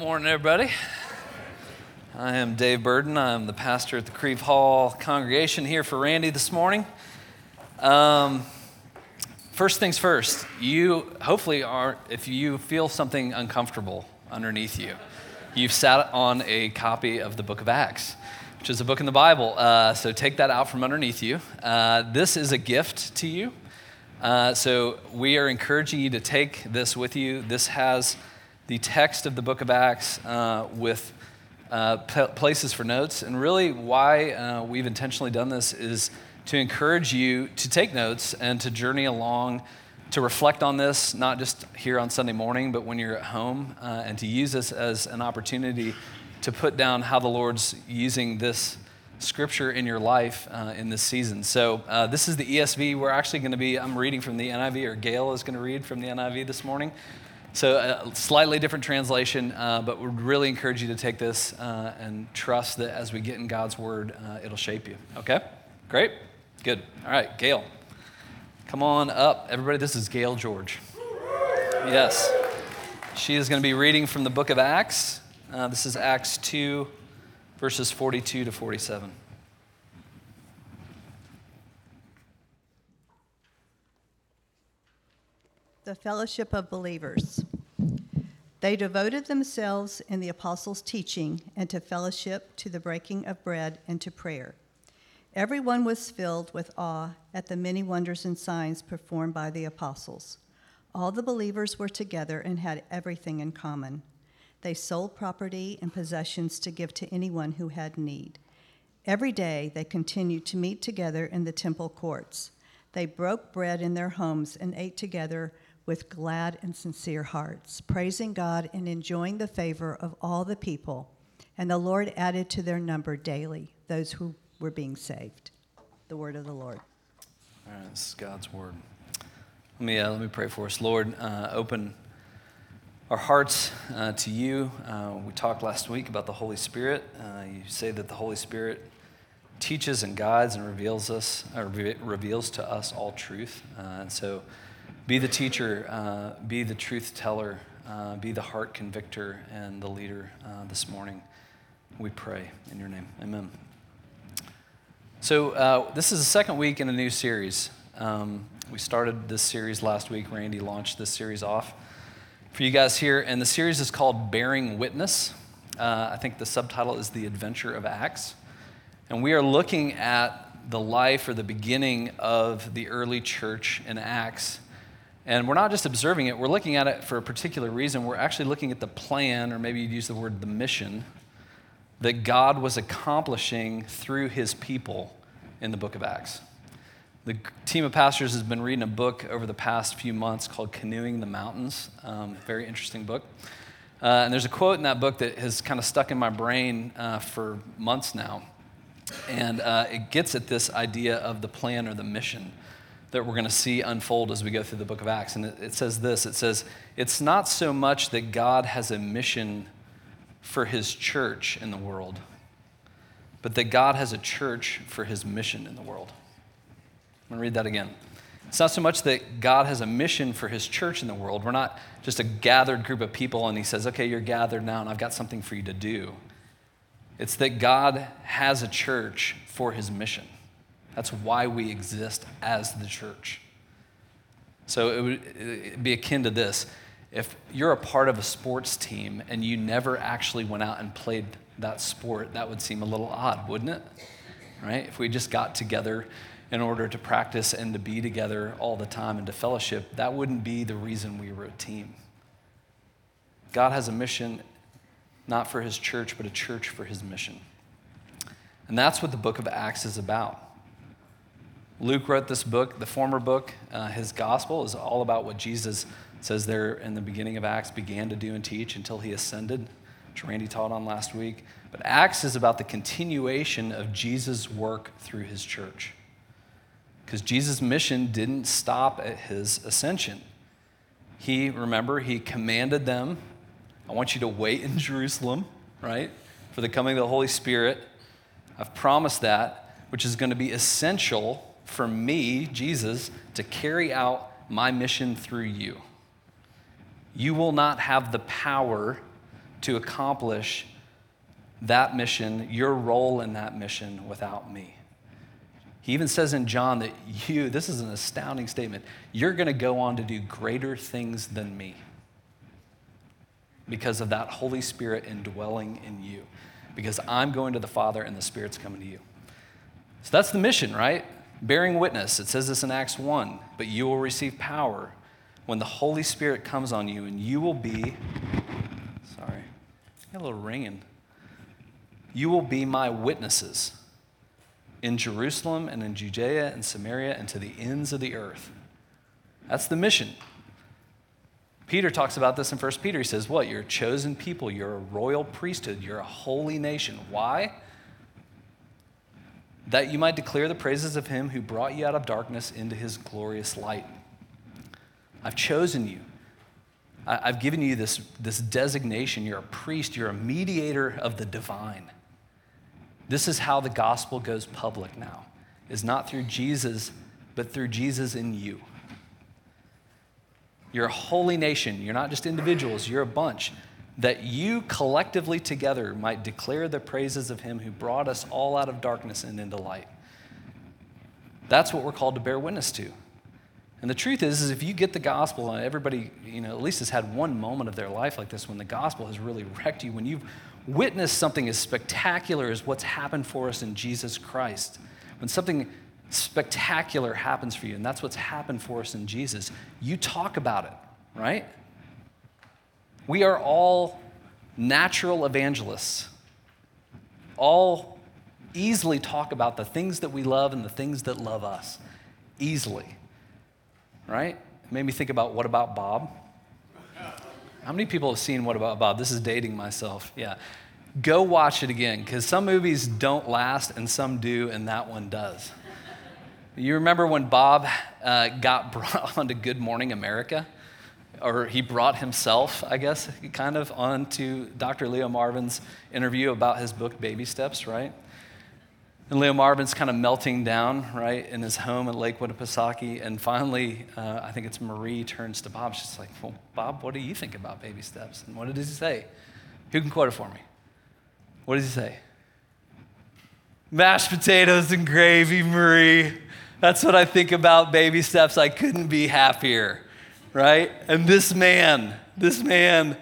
Morning, everybody. I am Dave Burden. I'm the pastor at the Crieve Hall congregation here for Randy this morning. Um, first things first, you hopefully are, if you feel something uncomfortable underneath you, you've sat on a copy of the book of Acts, which is a book in the Bible. Uh, so take that out from underneath you. Uh, this is a gift to you. Uh, so we are encouraging you to take this with you. This has the text of the book of Acts uh, with uh, p- places for notes. And really, why uh, we've intentionally done this is to encourage you to take notes and to journey along, to reflect on this, not just here on Sunday morning, but when you're at home, uh, and to use this as an opportunity to put down how the Lord's using this scripture in your life uh, in this season. So, uh, this is the ESV. We're actually going to be, I'm reading from the NIV, or Gail is going to read from the NIV this morning. So, a uh, slightly different translation, uh, but would really encourage you to take this uh, and trust that as we get in God's word, uh, it'll shape you. Okay? Great? Good. All right, Gail. Come on up. Everybody, this is Gail George. Yes. She is going to be reading from the book of Acts. Uh, this is Acts 2, verses 42 to 47. The fellowship of believers. They devoted themselves in the apostles' teaching and to fellowship, to the breaking of bread, and to prayer. Everyone was filled with awe at the many wonders and signs performed by the apostles. All the believers were together and had everything in common. They sold property and possessions to give to anyone who had need. Every day they continued to meet together in the temple courts. They broke bread in their homes and ate together with glad and sincere hearts, praising God and enjoying the favor of all the people. And the Lord added to their number daily those who were being saved. The word of the Lord. All right, this is God's word. Let me, uh, let me pray for us. Lord, uh, open our hearts uh, to you. Uh, we talked last week about the Holy Spirit. Uh, you say that the Holy Spirit teaches and guides and reveals us, reveals to us all truth. Uh, and so, be the teacher, uh, be the truth teller, uh, be the heart convictor and the leader uh, this morning. We pray in your name. Amen. So, uh, this is the second week in a new series. Um, we started this series last week. Randy launched this series off for you guys here, and the series is called Bearing Witness. Uh, I think the subtitle is The Adventure of Acts. And we are looking at the life or the beginning of the early church in Acts and we're not just observing it, we're looking at it for a particular reason. We're actually looking at the plan, or maybe you'd use the word the mission, that God was accomplishing through his people in the book of Acts. The team of pastors has been reading a book over the past few months called Canoeing the Mountains. Um, very interesting book. Uh, and there's a quote in that book that has kind of stuck in my brain uh, for months now. And uh, it gets at this idea of the plan or the mission that we're going to see unfold as we go through the book of Acts. And it, says this it says, It's not so much that God has a mission for his church in the world, but that God has a church for his mission in the world. I'm going to read that again. It's not so much that God has a mission for his church in the world. We're not just a gathered group of people and he says, okay, you're gathered now and I've got something for you to do. It's that God has a church for his mission. That's why we exist as the church. So it would be akin to this. If you're a part of a sports team and you never actually went out and played that sport, that would seem a little odd, wouldn't it? Right? If we just got together in order to practice and to be together all the time and to fellowship, that wouldn't be the reason we were a team. God has a mission not for his church, but a church for his mission. And that's what the book of Acts is about. Luke wrote this book, the former book. Uh, his gospel is all about what Jesus says there in the beginning of Acts began to do and teach until he ascended, which Randy taught on last week. But Acts is about the continuation of Jesus' work through his church. Because Jesus' mission didn't stop at his ascension. He, remember, he commanded them, I want you to wait in Jerusalem, right, for the coming of the Holy Spirit. I've promised that, which is going to be essential for me, Jesus, to carry out my mission through you. You will not have the power to accomplish that mission, your role in that mission without me. He even says in John that you, this is an astounding statement, you're going to go on to do greater things than me because of that Holy Spirit indwelling in you. Because I'm going to the Father and the Spirit's coming to you. So that's the mission, right? Bearing witness. It says this in Acts 1 but you will receive power when the Holy Spirit comes on you, and you will be, sorry, got a little ringing. You will be my witnesses in Jerusalem and in Judea and Samaria and to the ends of the earth. That's the mission. Peter talks about this in 1 Peter. He says, What? You're a chosen people. You're a royal priesthood. You're a holy nation. Why? That you might declare the praises of him who brought you out of darkness into his glorious light. I've chosen you. I've given you this, this designation. You're a priest, you're a mediator of the divine. This is how the gospel goes public now, is not through Jesus, but through Jesus in you. You're a holy nation. You're not just individuals, you're a bunch. That you collectively together might declare the praises of him who brought us all out of darkness and into light. That's what we're called to bear witness to. And the truth is, is if you get the gospel, and everybody, you know, at least has had one moment of their life like this when the gospel has really wrecked you, when you've witnessed something as spectacular as what's happened for us in Jesus Christ, when something spectacular happens for you, and that's what's happened for us in Jesus, you talk about it, right? We are all natural evangelists, all easily talk about the things that we love and the things that love us, easily right? It made me think about what about Bob? How many people have seen What About Bob? This is dating myself. Yeah. Go watch it again because some movies don't last and some do, and that one does. You remember when Bob uh, got brought onto Good Morning America? Or he brought himself, I guess, kind of onto Dr. Leo Marvin's interview about his book, Baby Steps, right? And Leo Marvin's kind of melting down, right, in his home at Lake Winnipesaukee. And finally, uh, I think it's Marie turns to Bob. She's like, Well, Bob, what do you think about baby steps? And what did he say? Who can quote it for me? What did he say? Mashed potatoes and gravy, Marie. That's what I think about baby steps. I couldn't be happier, right? And this man, this man,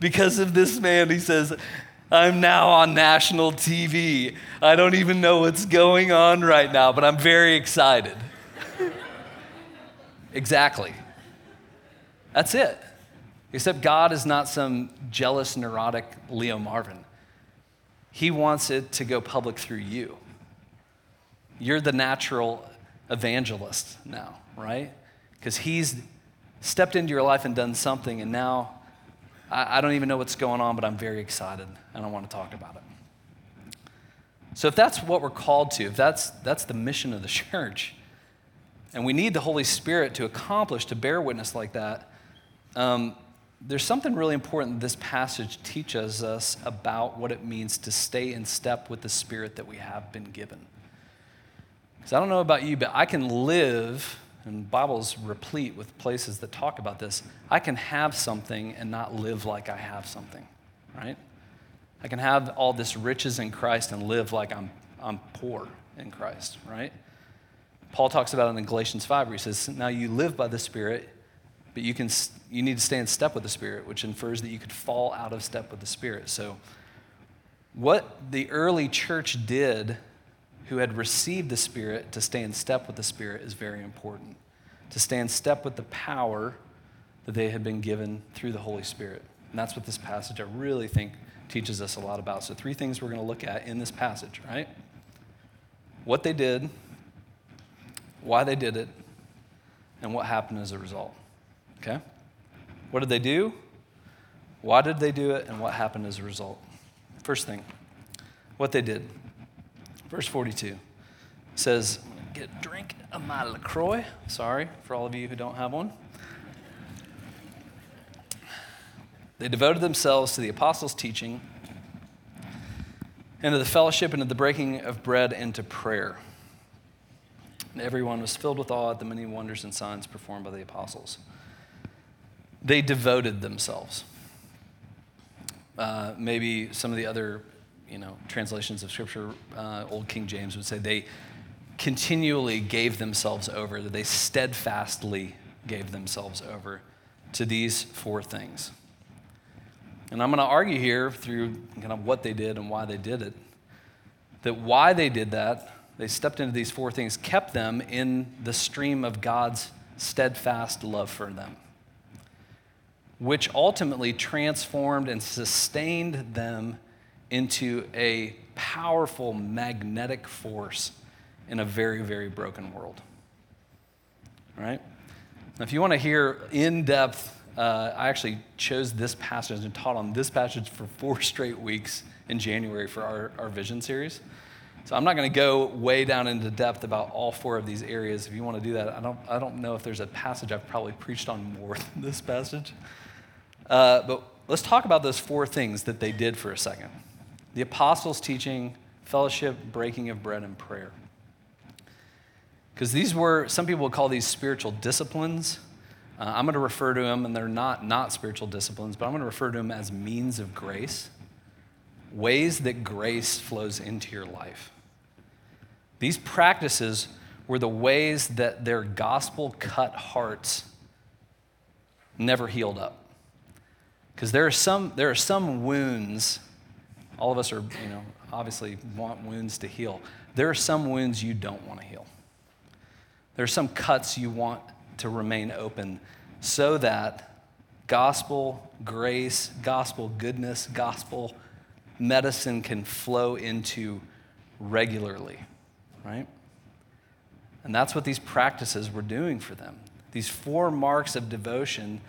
because of this man, he says, I'm now on national TV. I don't even know what's going on right now, but I'm very excited. exactly. That's it. Except God is not some jealous, neurotic Leo Marvin. He wants it to go public through you. You're the natural evangelist now, right? Because he's stepped into your life and done something, and now I, I don't even know what's going on, but I'm very excited and I want to talk about it. So, if that's what we're called to, if that's, that's the mission of the church, and we need the Holy Spirit to accomplish, to bear witness like that, um, there's something really important this passage teaches us about what it means to stay in step with the Spirit that we have been given. Because I don't know about you, but I can live and Bible's replete with places that talk about this. I can have something and not live like I have something, right? I can have all this riches in Christ and live like I'm, I'm poor in Christ, right? Paul talks about it in Galatians 5 where he says, Now you live by the Spirit, but you, can, you need to stay in step with the Spirit, which infers that you could fall out of step with the Spirit. So, what the early church did who had received the Spirit to stay in step with the Spirit is very important. To stay in step with the power that they had been given through the Holy Spirit. And that's what this passage, I really think, teaches us a lot about. So, three things we're going to look at in this passage, right? What they did, why they did it, and what happened as a result. Okay? What did they do? Why did they do it? And what happened as a result? First thing, what they did. Verse 42 says, Get a drink of my LaCroix. Sorry for all of you who don't have one. They devoted themselves to the apostles' teaching and to the fellowship and to the breaking of bread and to prayer. And everyone was filled with awe at the many wonders and signs performed by the apostles. They devoted themselves. uh, maybe some of the other, you know, translations of Scripture, uh, Old King James would say they continually gave themselves over, that they steadfastly gave themselves over to these four things. And I'm going to argue here through kind of what they did and why they did it, that why they did that, they stepped into these four things, kept them in the stream of God's steadfast love for them, which ultimately transformed and sustained them into a powerful magnetic force in a very, very broken world. All right? Now, if you want to hear in depth, uh, I actually chose this passage and taught on this passage for four straight weeks in January for our, our vision series. So I'm not going to go way down into depth about all four of these areas. If you want to do that, I don't, I don't know if there's a passage I've probably preached on more than this passage. Uh, but let's talk about those four things that they did for a second the apostles' teaching, fellowship, breaking of bread, and prayer. Because these were, some people would call these spiritual disciplines. Uh, I'm going to refer to them, and they're not not spiritual disciplines, but I'm going to refer to them as means of grace, ways that grace flows into your life. These practices were the ways that their gospel cut hearts never healed up. Because there are some there are some wounds, all of us are, you know, obviously want wounds to heal. There are some wounds you don't want to heal. There are some cuts you want to remain open so that gospel grace, gospel goodness, gospel medicine can flow into regularly right? And that's what these practices were doing for them. These four marks of devotion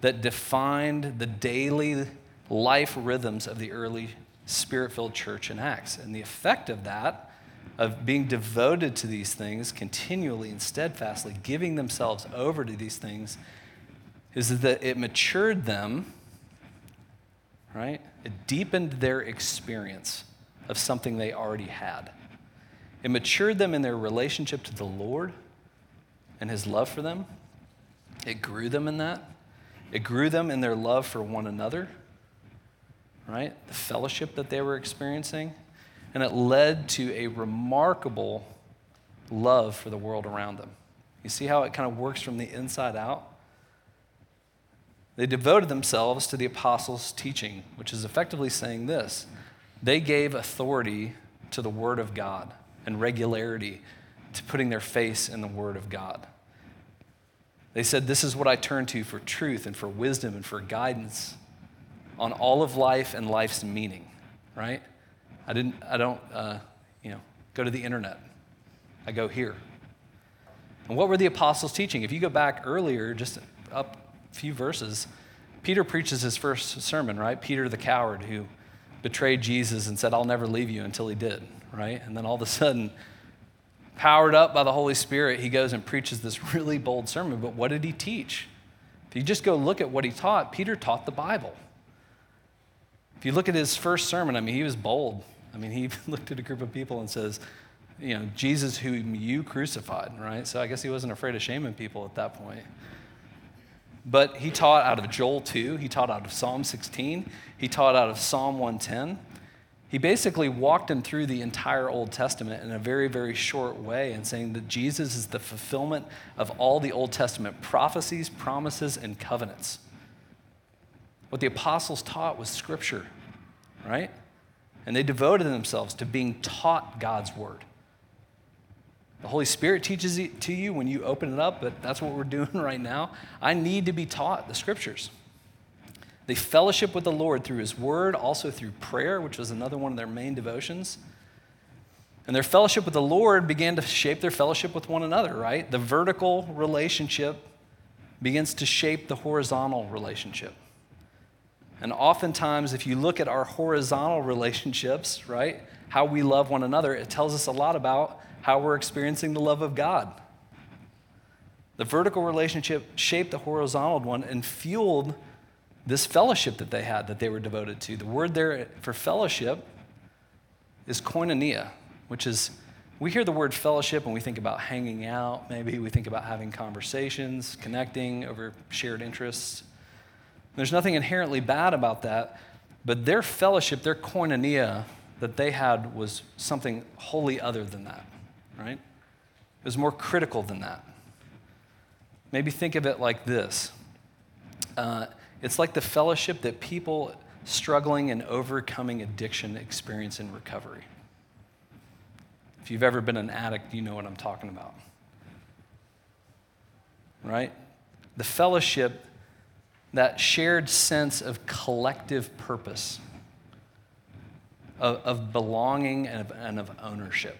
that defined the daily life rhythms of the early spirit filled church in Acts. And the effect of that, of being devoted to these things continually and steadfastly, giving themselves over to these things, is that it matured them, right? It deepened their experience of something they already had. It matured them in their relationship to the Lord and his love for them. It grew them in that. It grew them in their love for one another, right? The fellowship that they were experiencing. And it led to a remarkable love for the world around them. You see how it kind of works from the inside out? They devoted themselves to the apostles' teaching, which is effectively saying this they gave authority to the Word of God and regularity to putting their face in the Word of God. They said, This is what I turn to for truth and for wisdom and for guidance on all of life and life's meaning, right? I, didn't, I don't, uh, you know, go to the internet. I go here. And what were the apostles teaching? If you go back earlier, just up a few verses, Peter preaches his first sermon, right? Peter the coward who betrayed Jesus and said, I'll never leave you until he did, right? And then all of a sudden, powered up by the Holy Spirit, he goes and preaches this really bold sermon. But what did he teach? If you just go look at what he taught, Peter taught the Bible. If you look at his first sermon, I mean, he was bold. I mean, he looked at a group of people and says, you know, Jesus whom you crucified, right? So I guess he wasn't afraid of shaming people at that point. But he taught out of Joel 2, he taught out of Psalm 16, he taught out of Psalm 110. He basically walked him through the entire Old Testament in a very, very short way and saying that Jesus is the fulfillment of all the Old Testament prophecies, promises, and covenants. What the apostles taught was scripture, right? And they devoted themselves to being taught God's word. The Holy Spirit teaches it to you when you open it up, but that's what we're doing right now. I need to be taught the scriptures. They fellowship with the Lord through His Word, also through prayer, which was another one of their main devotions. And their fellowship with the Lord began to shape their fellowship with one another, right? The vertical relationship begins to shape the horizontal relationship. And oftentimes, if you look at our horizontal relationships, right, how we love one another, it tells us a lot about how we're experiencing the love of God. The vertical relationship shaped the horizontal one and fueled this fellowship that they had that they were devoted to. The word there for fellowship is koinonia, which is, we hear the word fellowship and we think about hanging out, maybe we think about having conversations, connecting over shared interests. There's nothing inherently bad about that, But their fellowship, their koinonia that they had was something wholly other than that, right? It was more critical than that. Maybe think of it like this uh, it's like the fellowship that people struggling and overcoming addiction experience in recovery. If you've ever been an addict, you know what I'm talking about. Right? The fellowship, that shared sense of collective purpose, of, of belonging and of, and of ownership.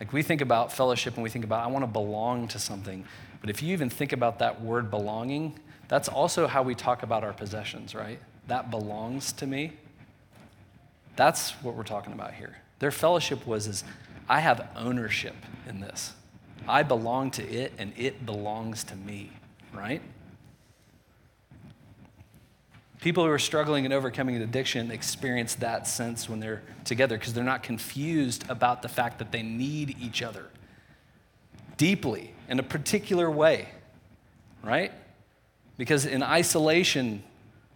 Like we think about fellowship and we think about, I want to belong to something. But if you even think about that word belonging, that's also how we talk about our possessions, right? That belongs to me. That's what we're talking about here. Their fellowship was is I have ownership in this. I belong to it and it belongs to me, right? People who are struggling and overcoming an addiction experience that sense when they're together because they're not confused about the fact that they need each other deeply in a particular way, right? Because in isolation,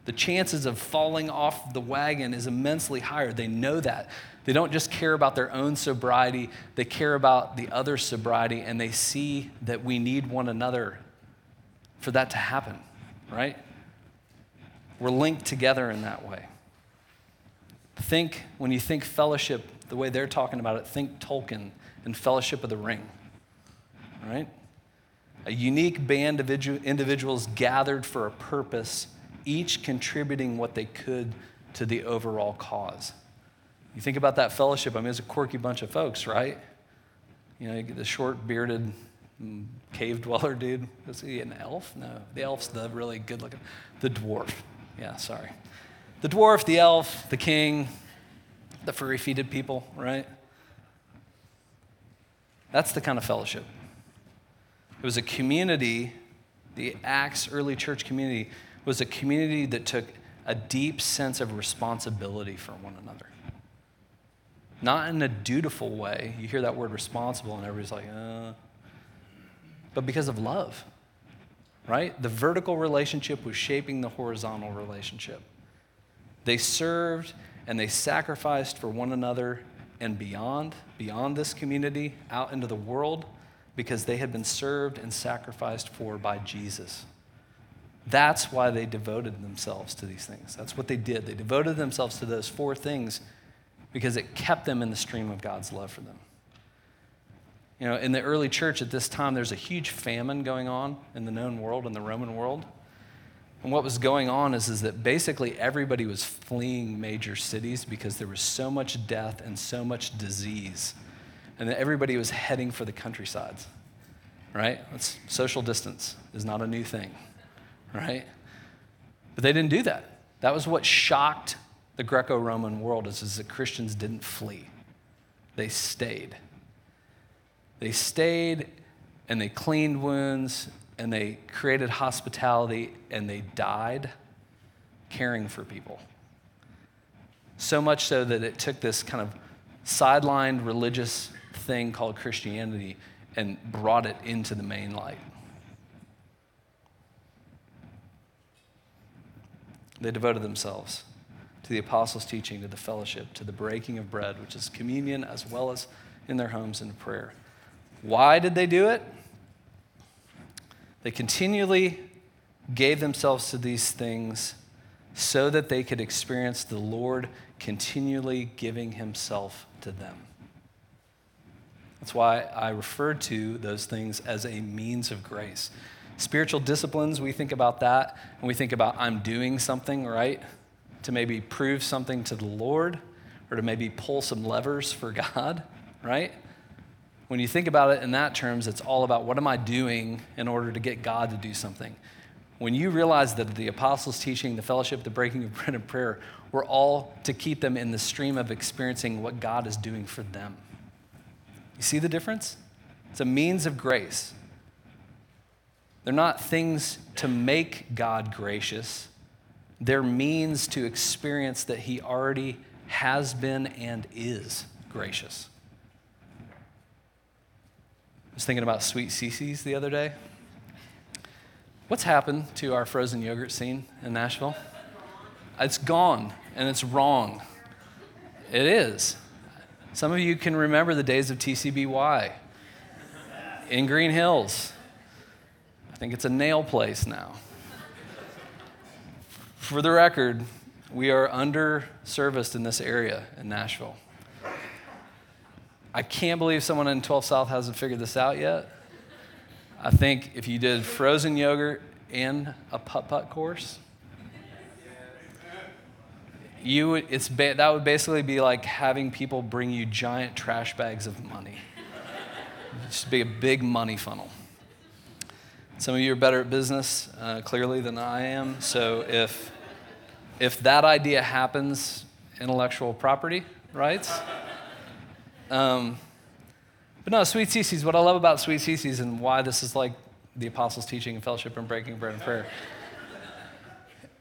the chances of falling off the wagon is immensely higher. They know that. They don't just care about their own sobriety, they care about the other sobriety, and they see that we need one another for that to happen, right? We're linked together in that way. Think, when you think fellowship, the way they're talking about it, think Tolkien and Fellowship of the Ring, right? A unique band of individuals gathered for a purpose, each contributing what they could to the overall cause. You think about that fellowship, I mean, it's a quirky bunch of folks, right? You know, you get the short bearded mm, cave dweller dude. Was he an elf? No, the elf's the really good looking, the dwarf. Yeah, sorry. The dwarf, the elf, the king, the furry feeted people, right? That's the kind of fellowship. It was a community, the Acts early church community was a community that took a deep sense of responsibility for one another. Not in a dutiful way. You hear that word responsible, and everybody's like, uh, but because of love right? The vertical relationship was shaping the horizontal relationship. They served and they sacrificed for one another and beyond, beyond this community, out into the world, because they had been served and sacrificed for by Jesus. That's why they devoted themselves to these things. That's what they did. They devoted themselves to those four things because it kept them in the stream of God's love for them. You know, in the early church at this time, there's a huge famine going on in the known world, in the Roman world. And what was going on is, is that basically everybody was fleeing major cities because there was so much death and so much disease. And that everybody was heading for the countrysides, right? It's, social distance is not a new thing, right? But they didn't do that. That was what shocked the Greco Roman world, is, is that Christians didn't flee, they stayed. They stayed and they cleaned wounds and they created hospitality and they died caring for people. So much so that it took this kind of sidelined religious thing called Christianity and brought it into the main light. They devoted themselves to the apostles' teaching, to the fellowship, to the breaking of bread, which is communion, as well as in their homes in prayer. Why did they do it? They continually gave themselves to these things so that they could experience the Lord continually giving himself to them. That's why I refer to those things as a means of grace. Spiritual disciplines, we think about that and we think about I'm doing something, right? To maybe prove something to the Lord or to maybe pull some levers for God, right? When you think about it in that terms, it's all about what am I doing in order to get God to do something. When you realize that the apostles' teaching, the fellowship, the breaking of bread and prayer were all to keep them in the stream of experiencing what God is doing for them. You see the difference? It's a means of grace. They're not things to make God gracious, they're means to experience that He already has been and is gracious. I was thinking about Sweet Cece's the other day. What's happened to our frozen yogurt scene in Nashville? It's gone and it's wrong. It is. Some of you can remember the days of TCBY in Green Hills. I think it's a nail place now. For the record, we are under serviced in this area in Nashville. I can't believe someone in 12 South hasn't figured this out yet. I think if you did frozen yogurt and a putt putt course, you would, it's ba- that would basically be like having people bring you giant trash bags of money. It'd just be a big money funnel. Some of you are better at business, uh, clearly, than I am. So if if that idea happens, intellectual property rights. Um, but no, Sweet Cece's, what I love about Sweet Cece's and why this is like the apostles' teaching and fellowship and breaking bread and prayer.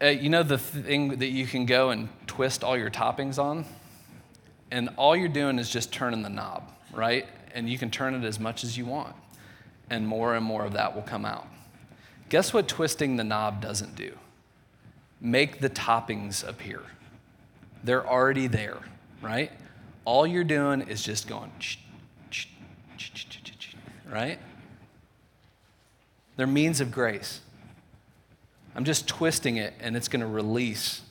Uh, you know the thing that you can go and twist all your toppings on? And all you're doing is just turning the knob, right? And you can turn it as much as you want. And more and more of that will come out. Guess what twisting the knob doesn't do? Make the toppings appear. They're already there, right? All you're doing is just going, right? They're means of grace. I'm just twisting it, and it's going to release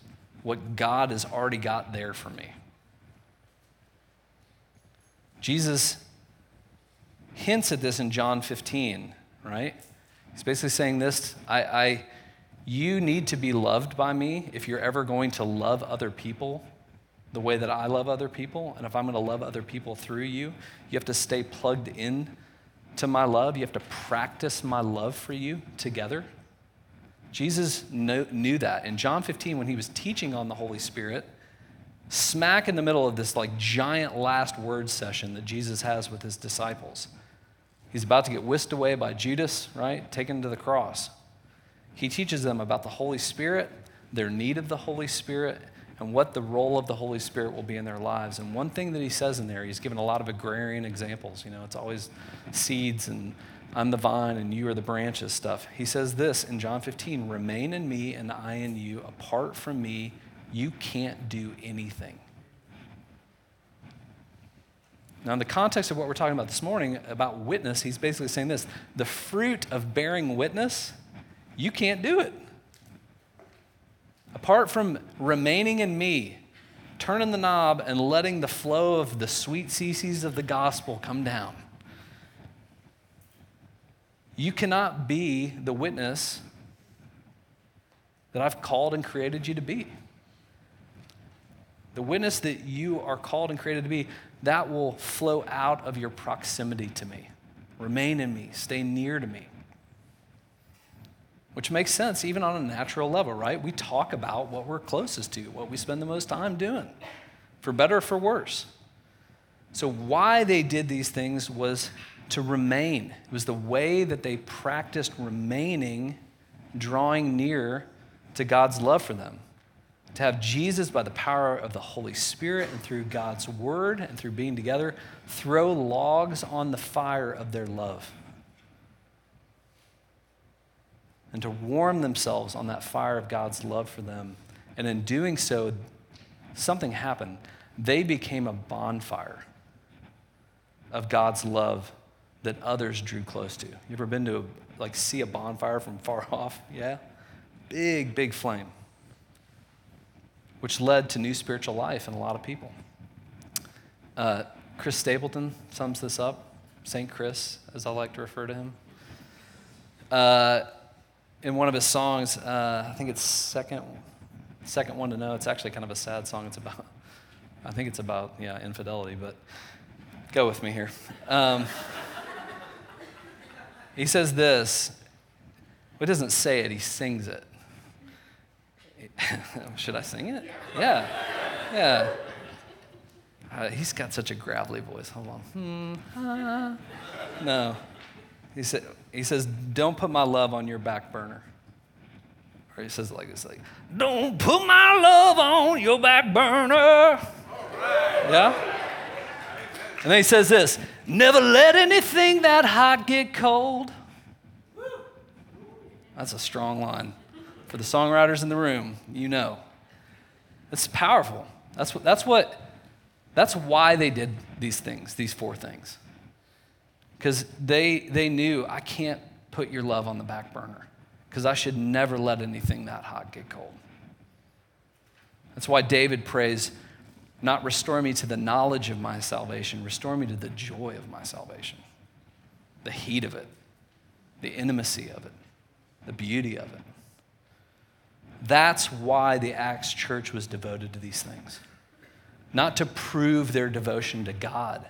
what God has already got there for me. Jesus hints at this in John 15, right? He's basically saying this I, I, you need to be loved by me if you're ever going to love other people the way that I love other people. And if I'm going to love other people through you, you have to stay plugged in to my love. You have to practice my love for you together. Jesus knew that. In John 15, when he was teaching on the Holy Spirit, smack in the middle of this like giant last word session that Jesus has with his disciples, he's about to get whisked away by Judas, right? Taken to the cross. He teaches them about the Holy Spirit, their need of the Holy Spirit, and what the role of the Holy Spirit will be in their lives. And one thing that he says in there, he's given a lot of agrarian examples. You know, it's always seeds and I'm the vine and you are the branches stuff. He says this in John 15 remain in me and I in you. Apart from me, you can't do anything. Now, in the context of what we're talking about this morning about witness, he's basically saying this the fruit of bearing witness, you can't do it. Apart from remaining in me, turning the knob and letting the flow of the sweet Cece's of the gospel come down, you cannot be the witness that I've called and created you to be. The witness that you are called and created to be, that will flow out of your proximity to me. Remain in me, stay near to me. Which makes sense even on a natural level, right? We talk about what we're closest to, what we spend the most time doing, for better or for worse. So, why they did these things was to remain. It was the way that they practiced remaining, drawing near to God's love for them. To have Jesus, by the power of the Holy Spirit and through God's word and through being together, throw logs on the fire of their love. And to warm themselves on that fire of God's love for them. And in doing so, something happened. They became a bonfire of God's love that others drew close to. You ever been to like see a bonfire from far off? Yeah? Big, big flame. Which led to new spiritual life in a lot of people. Uh, Chris Stapleton sums this up, St. Chris, as I like to refer to him. Uh, in one of his songs, uh, I think it's second, second one to know. It's actually kind of a sad song. It's about, I think it's about, yeah, infidelity, but go with me here. Um, he says this. He doesn't say it, he sings it. Should I sing it? Yeah. Yeah. Uh, he's got such a gravelly voice. Hold on. Hmm, ah. No. He, said, he says, Don't put my love on your back burner. Or he says it like this like, Don't put my love on your back burner. Yeah? And then he says this Never let anything that hot get cold. That's a strong line. For the songwriters in the room, you know. It's powerful. That's what, that's what, that's why they did these things, these four things. Because they, they knew I can't put your love on the back burner because I should never let anything that hot get cold. That's why David prays, not restore me to the knowledge of my salvation, restore me to the joy of my salvation, the heat of it, the intimacy of it, the beauty of it. That's why the Acts church was devoted to these things. Not to prove their devotion to God,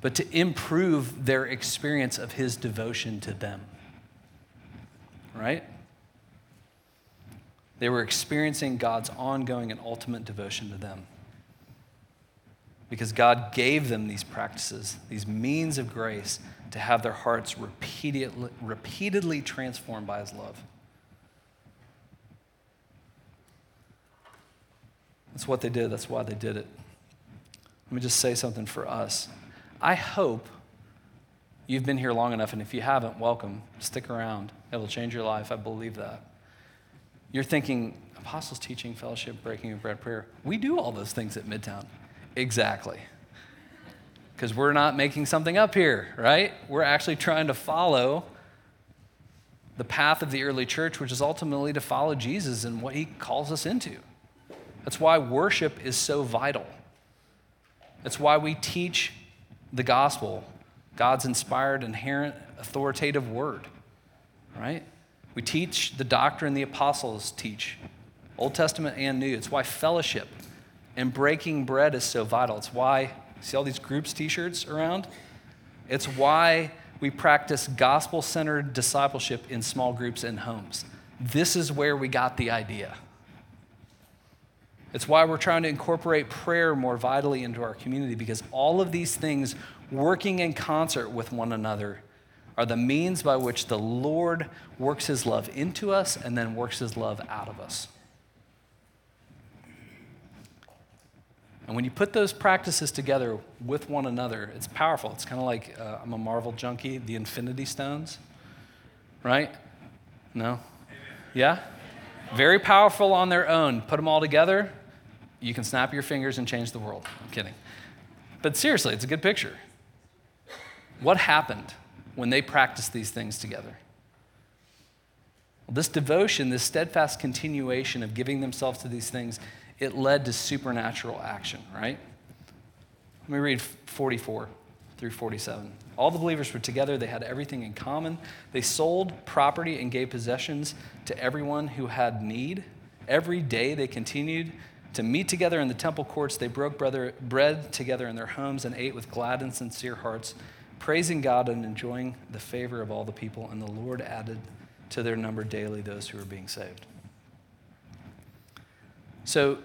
but to improve their experience of his devotion to them. Right? They were experiencing God's ongoing and ultimate devotion to them. Because God gave them these practices, these means of grace, to have their hearts repeatedly, repeatedly transformed by his love. That's what they did. That's why they did it. Let me just say something for us. I hope you've been here long enough, and if you haven't, welcome. Stick around. It'll change your life. I believe that. You're thinking, apostles teaching, fellowship, breaking of bread, prayer. We do all those things at Midtown. Exactly. Because we're not making something up here, right? We're actually trying to follow the path of the early church, which is ultimately to follow Jesus and what he calls us into. That's why worship is so vital. That's why we teach the gospel, God's inspired, inherent, authoritative word, right? We teach the doctrine the apostles teach, Old Testament and New. It's why fellowship and breaking bread is so vital. It's why, see all these groups t shirts around? It's why we practice gospel centered discipleship in small groups and homes. This is where we got the idea. It's why we're trying to incorporate prayer more vitally into our community because all of these things working in concert with one another are the means by which the Lord works his love into us and then works his love out of us. And when you put those practices together with one another, it's powerful. It's kind of like uh, I'm a Marvel junkie, the Infinity Stones, right? No? Yeah? Very powerful on their own. Put them all together, you can snap your fingers and change the world. I'm kidding. But seriously, it's a good picture. What happened when they practiced these things together? Well, this devotion, this steadfast continuation of giving themselves to these things, it led to supernatural action, right? Let me read 44 through 47. All the believers were together. They had everything in common. They sold property and gave possessions to everyone who had need. Every day they continued to meet together in the temple courts. They broke brother, bread together in their homes and ate with glad and sincere hearts, praising God and enjoying the favor of all the people. And the Lord added to their number daily those who were being saved. So,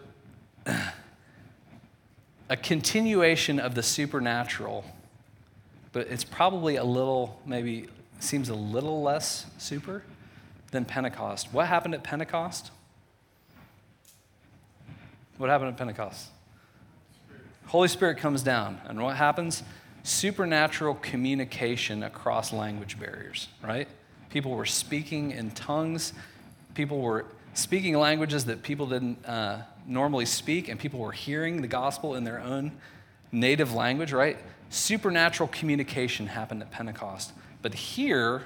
a continuation of the supernatural, but it's probably a little, maybe seems a little less super than Pentecost. What happened at Pentecost? What happened at Pentecost? Holy Spirit comes down, and what happens? Supernatural communication across language barriers, right? People were speaking in tongues. People were speaking languages that people didn't uh, normally speak, and people were hearing the gospel in their own native language, right? Supernatural communication happened at Pentecost. But here,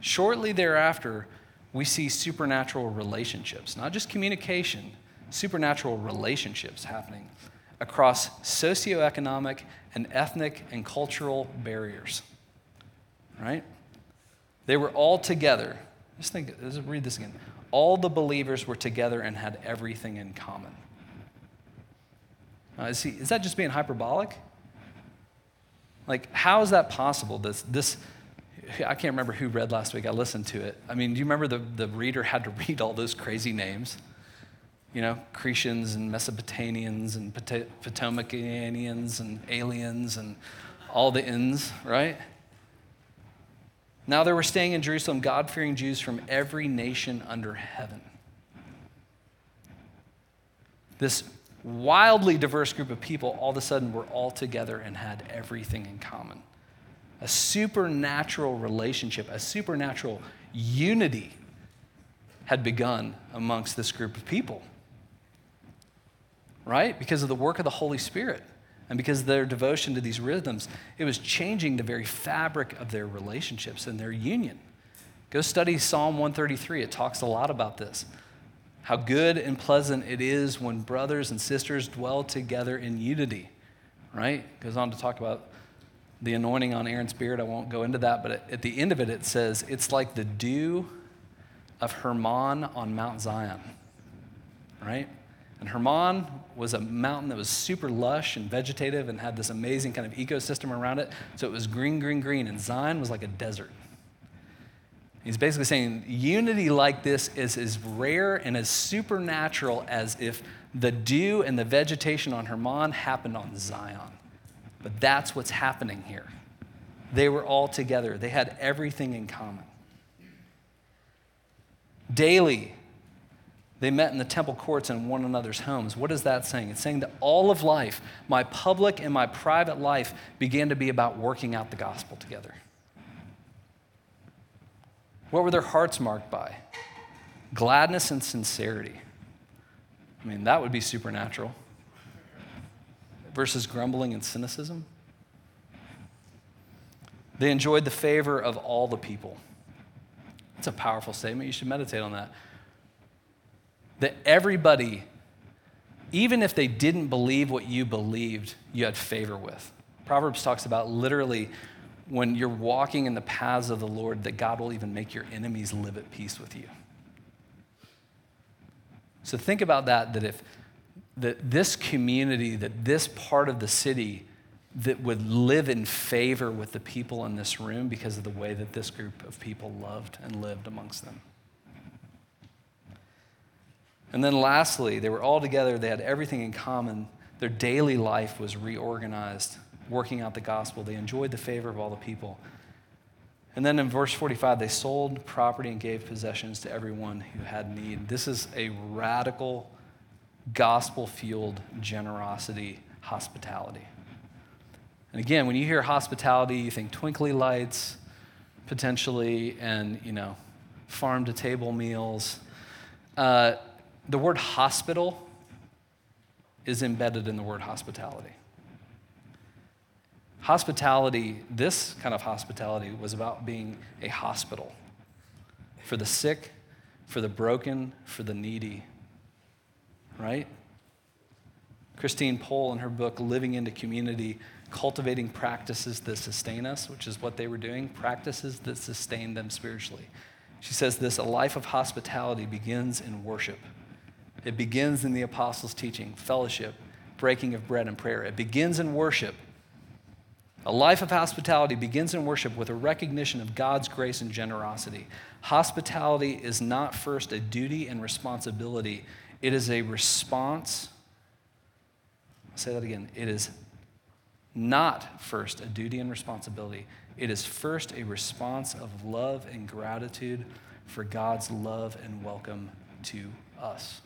shortly thereafter, we see supernatural relationships, not just communication, supernatural relationships happening across socioeconomic and ethnic and cultural barriers. Right? They were all together. Just think, let's read this again. All the believers were together and had everything in common. Uh, is, he, is that just being hyperbolic? Like, how is that possible? This, this, I can't remember who read last week. I listened to it. I mean, do you remember the, the reader had to read all those crazy names? You know, Cretians and Mesopotamians and Potomacians and aliens and all the ins, right? Now there were staying in Jerusalem God fearing Jews from every nation under heaven. This wildly diverse group of people all of a sudden were all together and had everything in common. A supernatural relationship, a supernatural unity had begun amongst this group of people. Right? Because of the work of the Holy Spirit and because of their devotion to these rhythms, it was changing the very fabric of their relationships and their union. Go study Psalm 133. It talks a lot about this. How good and pleasant it is when brothers and sisters dwell together in unity, right? Goes on to talk about the anointing on Aaron's beard. I won't go into that, but at the end of it, it says, It's like the dew of Hermon on Mount Zion, right? And Hermon was a mountain that was super lush and vegetative and had this amazing kind of ecosystem around it. So it was green, green, green. And Zion was like a desert. He's basically saying unity like this is as rare and as supernatural as if the dew and the vegetation on Hermon happened on Zion. But that's what's happening here. They were all together, they had everything in common. Daily, they met in the temple courts and one another's homes. What is that saying? It's saying that all of life, my public and my private life, began to be about working out the gospel together. What were their hearts marked by? Gladness and sincerity. I mean, that would be supernatural. Versus grumbling and cynicism. They enjoyed the favor of all the people. It's a powerful statement. You should meditate on that that everybody, even if they didn't believe what you believed, you had favor with. Proverbs talks about literally when you're walking in the paths of the Lord, that God will even make your enemies live at peace with you. So think about that, that if that this community, that this part of the city that would live in favor with the people in this room because of the way that this group of people loved and lived amongst them. And then lastly, they were all together, they had everything in common. Their daily life was reorganized, working out the gospel. They enjoyed the favor of all the people. And then in verse 45, they sold property and gave possessions to everyone who had need. This is a radical, gospel fueled generosity, hospitality. And again, when you hear hospitality, you think twinkly lights, potentially, and, you know, farm to table meals. Uh, the word hospital is embedded in the word hospitality. Hospitality, this kind of hospitality, was about being a hospital for the sick, for the broken, for the needy. Right? Christine Pohl, in her book, Living into Community, cultivating practices that sustain us, which is what they were doing, practices that sustain them spiritually. She says this a life of hospitality begins in worship. It begins in the apostles' teaching, fellowship, breaking of bread, and prayer. It begins in worship. A life of hospitality begins in worship with a recognition of God's grace and generosity. Hospitality is not first a duty and responsibility, it is a response. I'll say that again. It is not first a duty and responsibility, it is first a response of love and gratitude for God's love and welcome to us.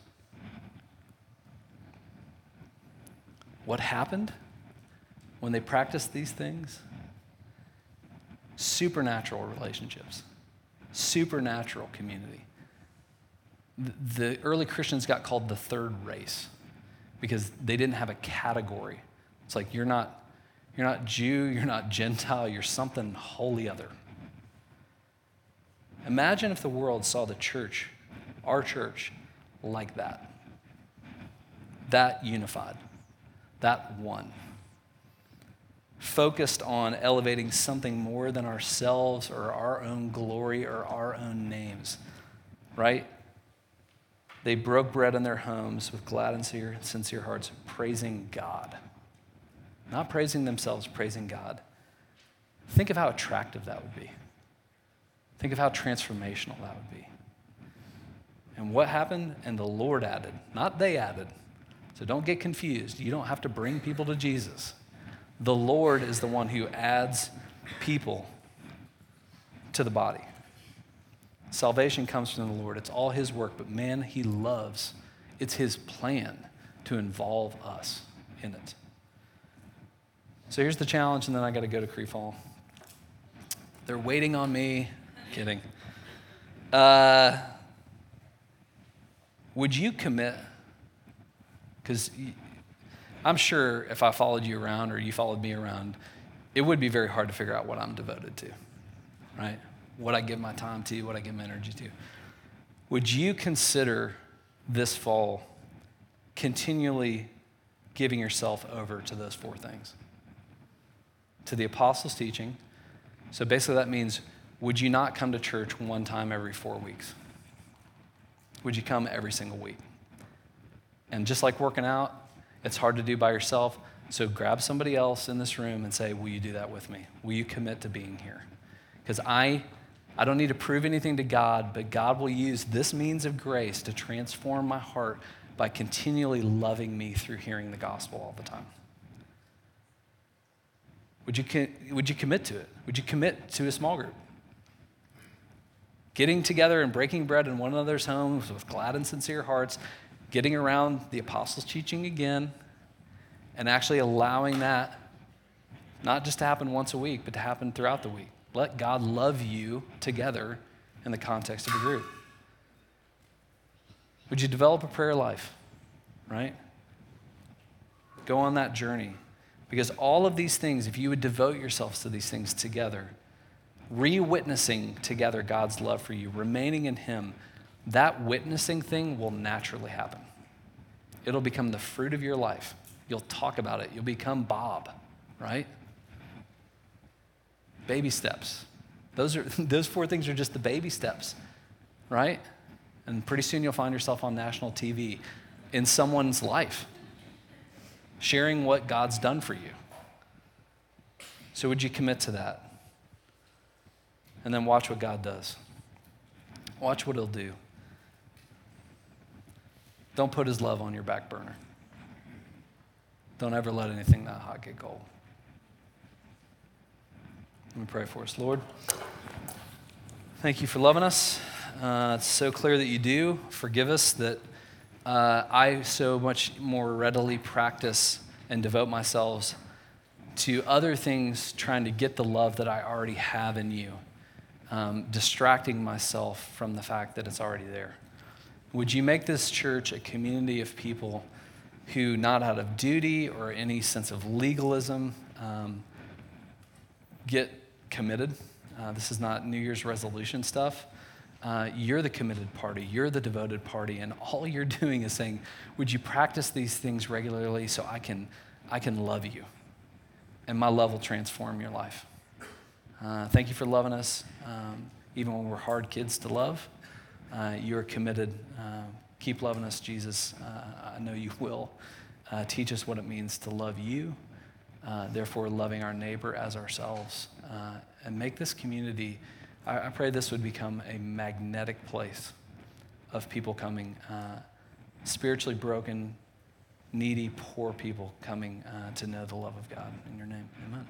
What happened when they practiced these things? Supernatural relationships, supernatural community. The early Christians got called the third race because they didn't have a category. It's like you're not, you're not Jew, you're not Gentile, you're something wholly other. Imagine if the world saw the church, our church, like that. That unified that one. Focused on elevating something more than ourselves or our own glory or our own names, right? They broke bread in their homes with glad and sincere, hearts, praising God. Not praising themselves, praising God. Think of how attractive that would be. Think of how transformational that would be. And what happened? And the Lord added, not they added, so don't get confused. You don't have to bring people to Jesus. The Lord is the one who adds people to the body. Salvation comes from the Lord. It's all His work, but man, He loves. It's His plan to involve us in it. So here's the challenge, and then I got to go to Crieve Hall. They're waiting on me. Kidding. Uh, would you commit because I'm sure if I followed you around or you followed me around, it would be very hard to figure out what I'm devoted to, right? What I give my time to, what I give my energy to. Would you consider this fall continually giving yourself over to those four things? To the apostles' teaching. So basically, that means would you not come to church one time every four weeks? Would you come every single week? And just like working out, it's hard to do by yourself. So grab somebody else in this room and say, Will you do that with me? Will you commit to being here? Because I, I don't need to prove anything to God, but God will use this means of grace to transform my heart by continually loving me through hearing the gospel all the time. Would you, would you commit to it? Would you commit to a small group? Getting together and breaking bread in one another's homes with glad and sincere hearts, getting around the apostles' teaching again, and actually allowing that not just to happen once a week, but to happen throughout the week. Let God love you together in the context of a group. Would you develop a prayer life, right? Go on that journey. Because all of these things, if you would devote yourselves to these things together, re witnessing together God's love for you, remaining in Him, that witnessing thing will naturally happen. It'll become the fruit of your life. You'll talk about it. You'll become Bob, right? Baby steps. Those, are, those four things are just the baby steps, right? And pretty soon you'll find yourself on national TV in someone's life, sharing what God's done for you. So, would you commit to that? And then watch what God does. Watch what He'll do. Don't put His love on your back burner. Don't ever let anything that hot get cold. Let me pray for us. Lord, thank you for loving us. Uh, it's so clear that you do. Forgive us that uh, I so much more readily practice and devote myself to other things, trying to get the love that I already have in you, um, distracting myself from the fact that it's already there. Would you make this church a community of people who, not out of duty or any sense of legalism, um, get committed? Uh, this is not New Year's resolution stuff uh, you're the committed party, you're the devoted party, and all you're doing is saying, Would you practice these things regularly so I can, I can love you? And my love will transform your life. Uh, thank you for loving us, um, even when we're hard kids to love. Uh, you're committed. Uh, keep loving us, Jesus. Uh, I know you will. Uh, teach us what it means to love you, therefore, loving our neighbor as ourselves, and make this community I, I pray this would become a magnetic place of people coming, uh, spiritually broken, needy, poor people coming uh, to know the love of God. In your name, amen.